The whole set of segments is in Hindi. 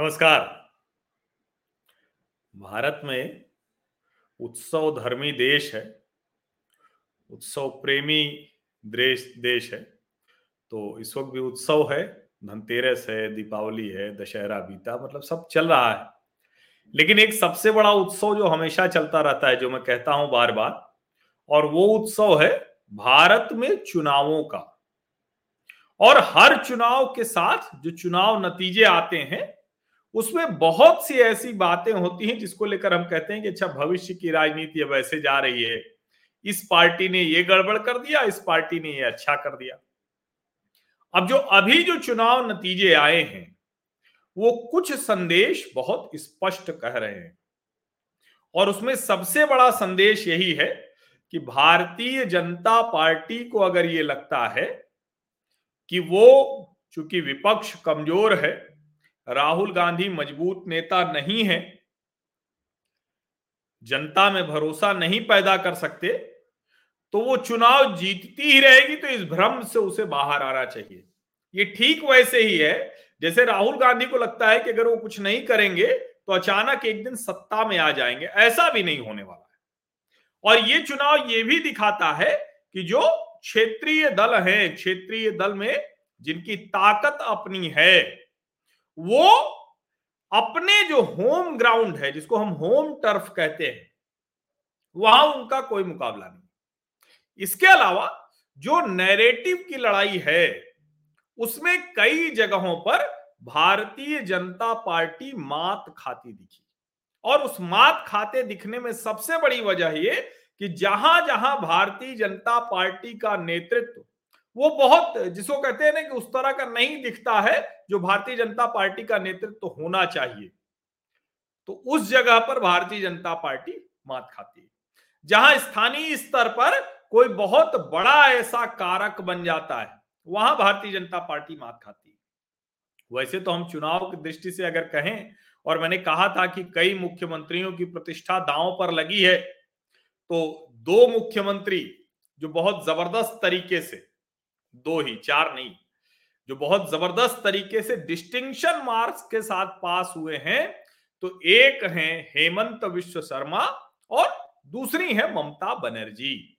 नमस्कार। भारत में उत्सव धर्मी देश है उत्सव प्रेमी देश देश है। तो इस वक्त भी उत्सव है, धनतेरस है, दीपावली है, दशहरा बीता मतलब सब चल रहा है। लेकिन एक सबसे बड़ा उत्सव जो हमेशा चलता रहता है, जो मैं कहता हूँ बार बार और वो उत्सव है भारत में चुनावों का। और हर चुनाव के साथ जो चुनाव नतीजे आते हैं उसमें बहुत सी ऐसी बातें होती हैं जिसको लेकर हम कहते हैं कि अच्छा भविष्य की राजनीति अब ऐसे जा रही है। इस पार्टी ने ये गड़बड़ कर दिया, इस पार्टी ने ये अच्छा कर दिया। अब जो अभी जो चुनाव नतीजे आए हैं, वो कुछ संदेश बहुत स्पष्ट कह रहे हैं। और उसमें सबसे बड़ा संदेश यही है कि भारतीय जनता पार्टी को अगर ये लगता है कि वो, चूँकि विपक्ष कमज़ोर है राहुल गांधी मज़बूत नेता नहीं है, जनता में भरोसा नहीं पैदा कर सकते तो वो चुनाव जीतती ही रहेगी तो इस भ्रम से उसे बाहर आना चाहिए। ये ठीक वैसे ही है, जैसे राहुल गांधी को लगता है कि अगर वो कुछ नहीं करेंगे तो अचानक एक दिन सत्ता में आ जाएँगे, ऐसा भी नहीं होने वाला है। और ये चुनाव ये भी दिखाता है कि जो क्षेत्रीय दल है, क्षेत्रीय दल में जिनकी ताकत अपनी है वो अपने जो होम ग्राउंड है, जिसको हम होम टर्फ कहते हैं, वहाँ उनका कोई मुकाबला नहीं। इसके अलावा जो नैरेटिव की लड़ाई है, उसमें कई जगहों पर भारतीय जनता पार्टी मात खाती दिखी। और उस मात खाते दिखने में सबसे बड़ी वजह ये कि जहाँ जहाँ भारतीय जनता पार्टी का नेतृत्व वो बहुत जिसको कहते हैं ना कि उस तरह का नहीं दिखता है जो भारतीय जनता पार्टी का नेतृत्व तो होना चाहिए। तो उस जगह पर भारतीय जनता पार्टी मात खाती है। जहाँ स्थानीय स्तर पर कोई बहुत बड़ा ऐसा कारक बन जाता है, वहाँ भारतीय जनता पार्टी मात खाती है। वैसे तो हम चुनाव की दृष्टि से अगर कहें, और मैंने कहा था कि कई मुख्यमंत्रियों की प्रतिष्ठा दांव पर लगी है तो दो मुख्यमंत्री जो बहुत ज़बरदस्त तरीके से दो ही, चार नहीं, जो बहुत ज़बरदस्त तरीके से डिस्टिंक्शन मार्क्स के साथ पास हुए हैं तो एक है हेमंत विश्व शर्मा और दूसरी है ममता बनर्जी।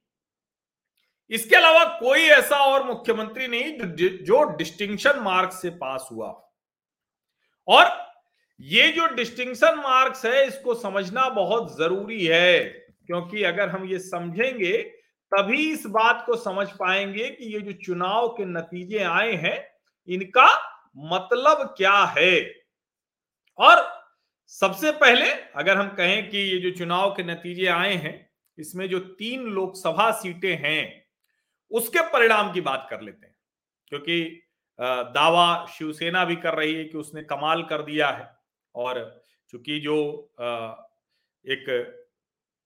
इसके अलावा कोई ऐसा और मुख्यमंत्री नहीं जो डिस्टिंक्शन मार्क्स से पास हुआ। और ये जो डिस्टिंक्शन मार्क्स है, इसको समझना बहुत ज़रूरी है, क्योंकि अगर हम ये समझेंगे तभी इस बात को समझ पाएँगे कि ये जो चुनाव के नतीजे आए हैं, इनका मतलब क्या है? और सबसे पहले अगर हम कहें कि ये जो चुनाव के नतीजे आए हैं, इसमें जो तीन लोकसभा सीटें हैं, उसके परिणाम की बात कर लेते हैं। क्योंकि दावा शिवसेना भी कर रही है कि उसने कमाल कर दिया है। और चूँकि जो एक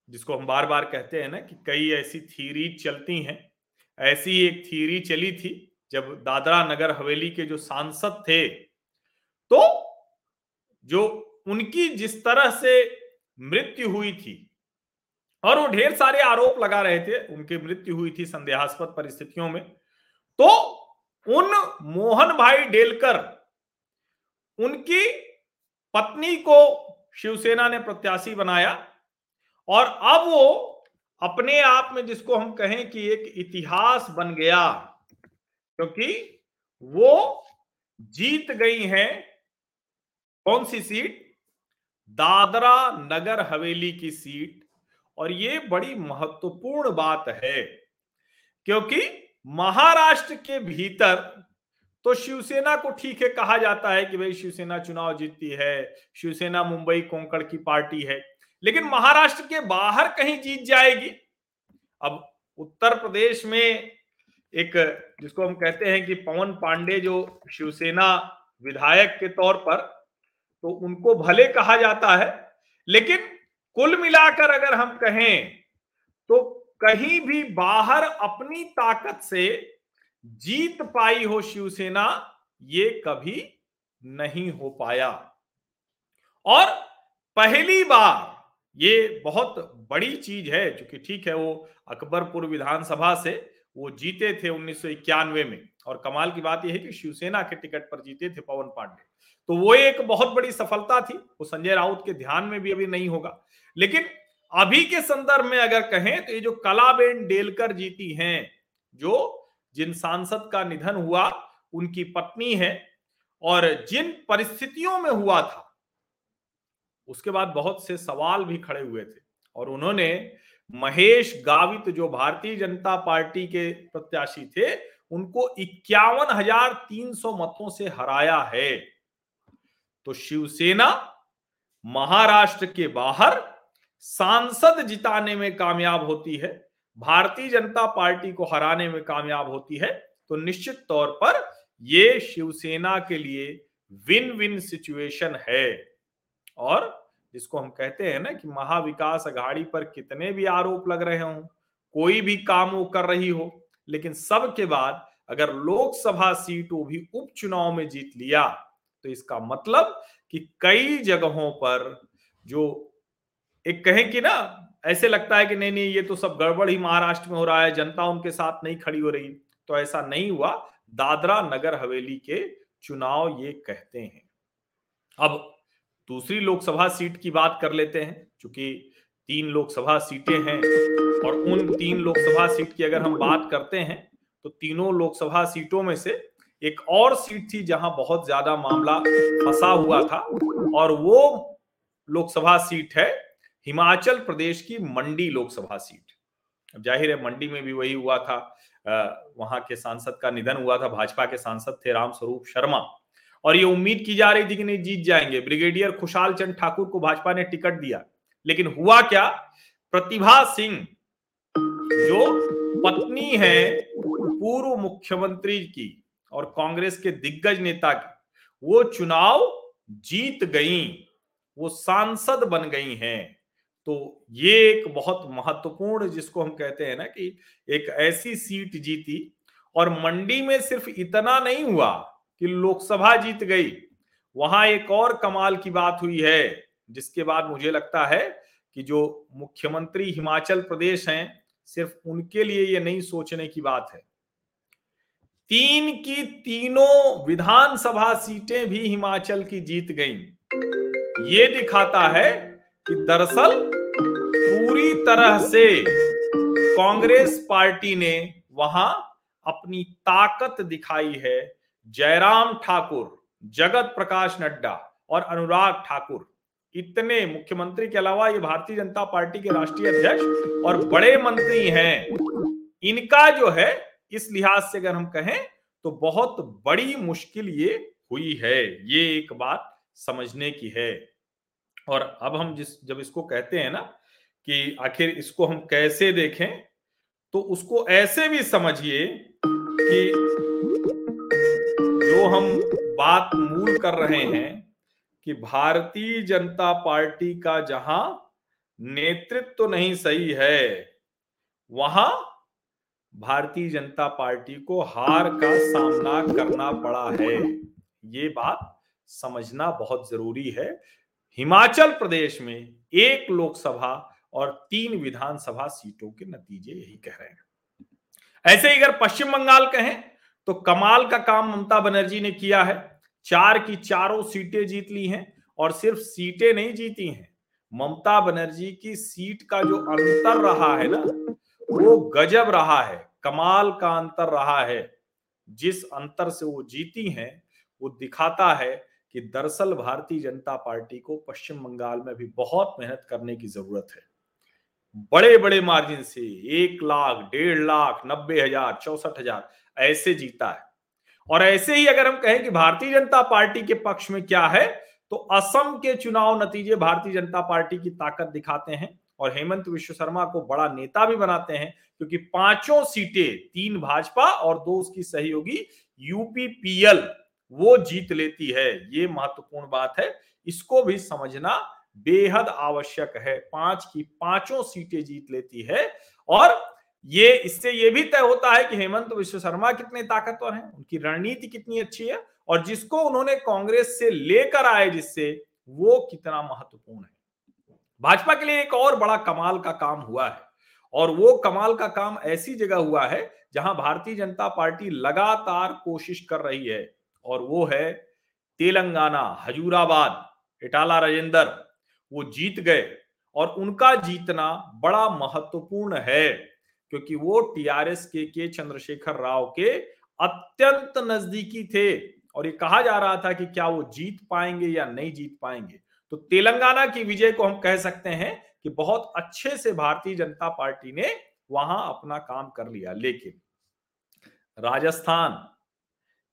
जिसको हम बार बार कहते हैं ना कि कई ऐसी थीरी चलती हैं। ऐसी एक थीरी चली थी जब दादरा नगर हवेली के जो सांसद थे तो जो उनकी जिस तरह से मृत्यु हुई थी और वो ढेर सारे आरोप लगा रहे थे उनकी मृत्यु हुई थी संदेहास्पद परिस्थितियों में तो उन मोहन भाई डेलकर, उनकी पत्नी को शिवसेना ने प्रत्याशी बनाया और अब वो अपने आप में जिसको हम कहें कि एक इतिहास बन गया, क्योंकि वो जीत गई हैं, कौन सी सीट? दादरा नगर हवेली की सीट। और ये बड़ी महत्वपूर्ण बात है, क्योंकि महाराष्ट्र के भीतर तो शिवसेना को ठीक है कहा जाता है कि भाई शिवसेना चुनाव जीतती है, शिवसेना मुंबई कोंकण की पार्टी है। लेकिन महाराष्ट्र के बाहर कहीं जीत जाएगी? अब उत्तर प्रदेश में एक, जिसको हम कहते हैं कि पवन पांडे जो शिवसेना विधायक के तौर पर तो उनको भले कहा जाता है, लेकिन कुल मिलाकर अगर हम कहें तो कहीं भी बाहर अपनी ताकत से जीत पाई हो शिवसेना, ये कभी नहीं हो पाया। और पहली बार ये बहुत बड़ी चीज़ है क्योंकि ठीक है वो अकबरपुर विधानसभा से वो जीते थे उन्नीस सौ इक्यानवे में। और कमाल की बात यह है कि शिवसेना के टिकट पर जीते थे पवन पांडे। तो वो एक बहुत बड़ी सफलता थी, वो संजय राउत के ध्यान में भी अभी नहीं होगा। लेकिन अभी के संदर्भ में अगर कहें तो ये जो कलाबेन डेलकर जीती हैं, जो जिन सांसद का निधन हुआ, उनकी पत्नी है, और जिन परिस्थितियों में हुआ था उसके बाद बहुत से सवाल भी खड़े हुए थे और उन्होंने महेश गावित, जो भारतीय जनता पार्टी के प्रत्याशी थे, उनको इक्यावन हज़ार तीन सौ मतों से हराया है। तो शिवसेना महाराष्ट्र के बाहर सांसद जिताने में कामयाब होती है, भारतीय जनता पार्टी को हराने में कामयाब होती है तो निश्चित तौर पर यह शिवसेना के लिए विन विन सिचुएशन है। और जिसको हम कहते हैं ना कि महाविकास अघाड़ी पर कितने भी आरोप लग रहे हों, कोई भी काम वो कर रही हो, लेकिन सब के बाद अगर लोकसभा सीट वो भी उपचुनाव में जीत लिया तो इसका मतलब कि कई जगहों पर जो एक कहें कि ना, ऐसे लगता है कि नहीं नहीं, ये तो सब गड़बड़ ही महाराष्ट्र में हो रहा है, जनता उनके साथ नहीं खड़ी हो रही। तो ऐसा नहीं हुआ। दादरा नगर हवेली के चुनाव ये कहते हैं। अब दूसरी लोकसभा सीट की बात कर लेते हैं क्योंकि तीन लोकसभा सीटें हैं और उन तीन लोकसभा सीट की अगर हम बात करते हैं तो तीनों लोकसभा सीटों में से एक और सीट थी जहाँ बहुत ज़्यादा मामला फंसा हुआ था और वो लोकसभा सीट है हिमाचल प्रदेश की मंडी लोकसभा सीट। अब ज़ाहिर है मंडी में भी वही हुआ था वहाँ के सांसद का निधन हुआ था, भाजपा के सांसद थे राम स्वरूप शर्मा। और ये उम्मीद की जा रही थी कि नहीं, जीत जाएँगे। ब्रिगेडियर खुशाल चंद ठाकुर को भाजपा ने टिकट दिया। लेकिन हुआ क्या? प्रतिभा सिंह, जो पत्नी है पूर्व मुख्यमंत्री की और कांग्रेस के दिग्गज नेता की, वो चुनाव जीत गई, वो सांसद बन गई हैं। तो ये एक बहुत महत्वपूर्ण, जिसको हम कहते हैं ना कि एक ऐसी सीट जीती और मंडी में सिर्फ़ इतना नहीं हुआ कि लोकसभा जीत गई वहाँ एक और कमाल की बात हुई है, जिसके बाद मुझे लगता है कि जो मुख्यमंत्री हिमाचल प्रदेश हैं, सिर्फ़ उनके लिए ये नहीं सोचने की बात है तीन की तीनों विधानसभा सीटें भी हिमाचल की जीत गईं। ये दिखाता है कि दरअसल पूरी तरह से कांग्रेस पार्टी ने वहाँ अपनी ताकत दिखाई है जयराम ठाकुर, जगत प्रकाश नड्डा और अनुराग ठाकुर। इतने मुख्यमंत्री के अलावा ये भारतीय जनता पार्टी के राष्ट्रीय अध्यक्ष और बड़े मंत्री हैं। इनका जो है, इस लिहाज से अगर हम कहें तो बहुत बड़ी मुश्किल ये हुई है। ये एक बात समझने की है। और अब हम जिस, जब इसको कहते हैं ना, कि आखिर इसको हम कैसे देखें तो उसको ऐसे भी समझिए कि जो हम बात मूल कर रहे हैं कि भारतीय जनता पार्टी का जहाँ नेतृत्व तो नहीं सही है, वहाँ भारतीय जनता पार्टी को हार का सामना करना पड़ा है। ये बात समझना बहुत ज़रूरी है। हिमाचल प्रदेश में एक लोकसभा और तीन विधानसभा सीटों के नतीजे यही कह रहे हैं। ऐसे ही अगर पश्चिम बंगाल कहें तो कमाल का काम ममता बनर्जी ने किया है। चार की चारों सीटें जीत ली हैं और सिर्फ़ सीटें नहीं जीती हैं। ममता बनर्जी की सीट का जो अंतर रहा है ना, वो गजब रहा है। कमाल का अंतर रहा है। जिस अंतर से वो जीती हैं, वो दिखाता है कि दरअसल भारतीय जनता पार्टी को पश्चिम बंगाल में भी बहुत मेहनत करने की ज़रूरत है। बड़े बड़े मार्जिन से एक लाख, डेढ़ लाख, नब्बे हज़ार, चौसठ हज़ार ऐसे जीता है। और ऐसे ही अगर हम कहें कि भारतीय जनता पार्टी के पक्ष में क्या है तो असम के चुनाव नतीजे भारतीय जनता पार्टी की ताकत दिखाते हैं और हेमंत विश्व शर्मा को बड़ा नेता भी बनाते हैं, क्योंकि पाँचों सीटें तीन भाजपा और दो उसकी सहयोगी यूपीपीएल, वो जीत लेती है। ये महत्वपूर्ण बात है। इसको भी समझना बेहद आवश्यक है। पाँच की पाँचों सीटें जीत लेती है और ये, इससे ये भी तय होता है कि हेमंत विश्व शर्मा कितने ताकतवर हैं, उनकी रणनीति कितनी अच्छी है और जिसको उन्होंने कांग्रेस से लेकर आए जिससे वो कितना महत्वपूर्ण है। भाजपा के लिए एक और बड़ा कमाल का काम हुआ है और वो कमाल का काम ऐसी जगह हुआ है जहाँ भारतीय जनता पार्टी लगातार कोशिश कर रही है और वो है तेलंगाना, हजूराबाद, इटाला राजेंद्र, वो जीत गए और उनका जीतना बड़ा महत्वपूर्ण है। क्योंकि वो टीआरएस के के चंद्रशेखर राव के अत्यंत नजदीकी थे। और ये कहा जा रहा था कि क्या वो जीत पाएँगे या नहीं जीत पाएँगे। तो तेलंगाना की विजय को हम कह सकते हैं कि बहुत अच्छे से भारतीय जनता पार्टी ने वहाँ अपना काम कर लिया। लेकिन राजस्थान,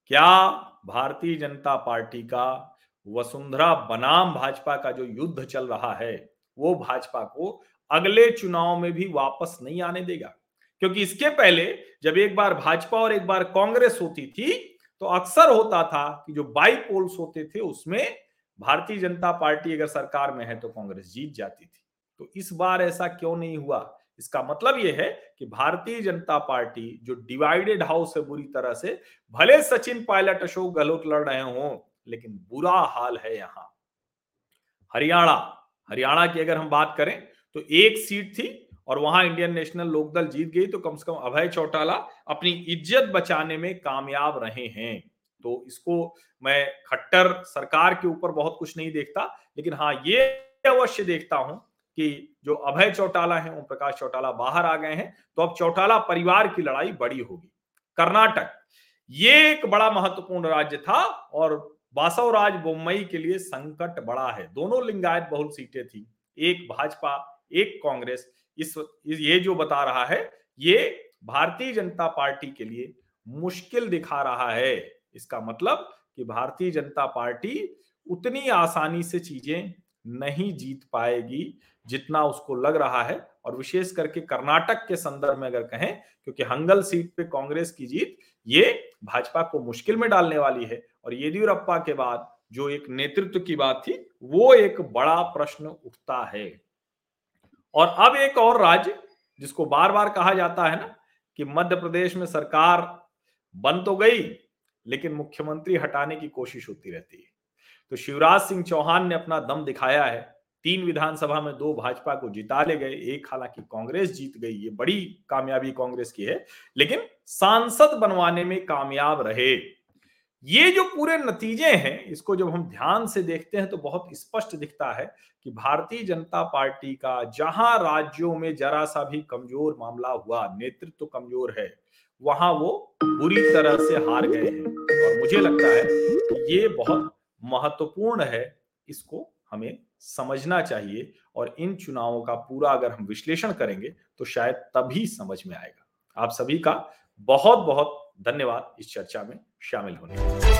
क्या भारतीय जनता पार्टी का वसुंधरा बनाम भाजपा का जो युद्ध चल रहा है, वो भाजपा को अगले चुनाव में भी वापस नहीं आने देगा? क्योंकि इसके पहले जब एक बार भाजपा और एक बार कांग्रेस होती थी तो अक्सर होता था कि जो बाई पोल्स होते थे, उसमें भारतीय जनता पार्टी अगर सरकार में है तो कांग्रेस जीत जाती थी। तो इस बार ऐसा क्यों नहीं हुआ? इसका मतलब यह है कि भारतीय जनता पार्टी जो डिवाइडेड हाउस है बुरी तरह से, भले सचिन पायलट, अशोक गहलोत लड़ रहे हों, लेकिन बुरा हाल है यहाँ। हरियाणा हरियाणा की अगर हम बात करें तो एक सीट थी और वहाँ इंडियन नेशनल लोकदल जीत गई तो कम से कम अभय चौटाला अपनी इज़्ज़त बचाने में कामयाब रहे हैं। तो इसको मैं खट्टर सरकार के ऊपर बहुत कुछ नहीं देखता, लेकिन हाँ ये अवश्य देखता हूँ कि जो अभय चौटाला है, ओम प्रकाश चौटाला बाहर आ गए हैं तो अब चौटाला परिवार की लड़ाई बड़ी होगी। कर्नाटक, ये एक बड़ा महत्वपूर्ण राज्य था और बासवराज बोम्मई के लिए संकट बड़ा है। दोनों लिंगायत बहुल सीटें थी, एक भाजपा, एक कांग्रेस। इस ये जो बता रहा है, ये भारतीय जनता पार्टी के लिए मुश्किल दिखा रहा है। इसका मतलब कि भारतीय जनता पार्टी उतनी आसानी से चीज़ें नहीं जीत पाएगी जितना उसको लग रहा है। और विशेष करके कर्नाटक के संदर्भ में अगर कहें, क्योंकि हंगल सीट पे कांग्रेस की जीत, ये भाजपा को मुश्किल में डालने वाली है। और येदियुरप्पा के बाद जो एक नेतृत्व की बात थी, वो एक बड़ा प्रश्न उठता है। और अब एक और राज्य जिसको बार बार कहा जाता है ना कि मध्य प्रदेश में सरकार बन तो गई, लेकिन मुख्यमंत्री हटाने की कोशिश होती रहती है। तो शिवराज सिंह चौहान ने अपना दम दिखाया है। तीन विधानसभा में दो भाजपा को जिता ले गए, एक हालाँकि कांग्रेस जीत गई, ये बड़ी कामयाबी कांग्रेस की है, लेकिन सांसद बनवाने में कामयाब रहे। ये जो पूरे नतीजे हैं, इसको जब हम ध्यान से देखते हैं तो बहुत स्पष्ट दिखता है कि भारतीय जनता पार्टी का जहाँ राज्यों में जरा सा भी कमज़ोर मामला हुआ, नेतृत्व तो कमज़ोर है, वहाँ वो बुरी तरह से हार गए हैं। और मुझे लगता है ये बहुत महत्वपूर्ण है, इसको हमें समझना चाहिए और इन चुनावों का पूरा अगर हम विश्लेषण करेंगे तो शायद तभी समझ में आएगा। आप सभी का बहुत बहुत धन्यवाद इस चर्चा में शामिल होने